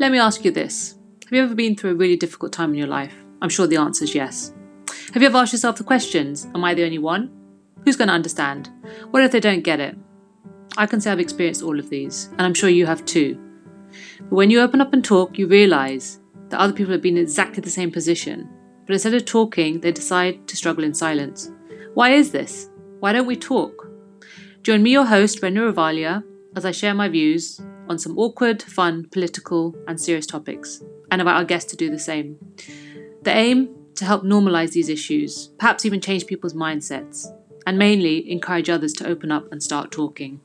let me ask you this Have you ever been through a really difficult time in your life? I'm sure the answer is yes. Have you ever asked yourself the questions Am I the only one? Who's going to understand? What if they don't get it? I can say I've experienced all of these, and I'm sure you have too. But when you open up and talk, you realise that other people have been in exactly the same position, but instead of talking, they decide to struggle in silence. Why is this? Why don't we talk? Join me, your host, Renu Ravalia, as I share my views on some awkward, fun, political, and serious topics, and about our guests to do the same. The aim to help normalise these issues, perhaps even change people's mindsets, and mainly encourage others to open up and start talking.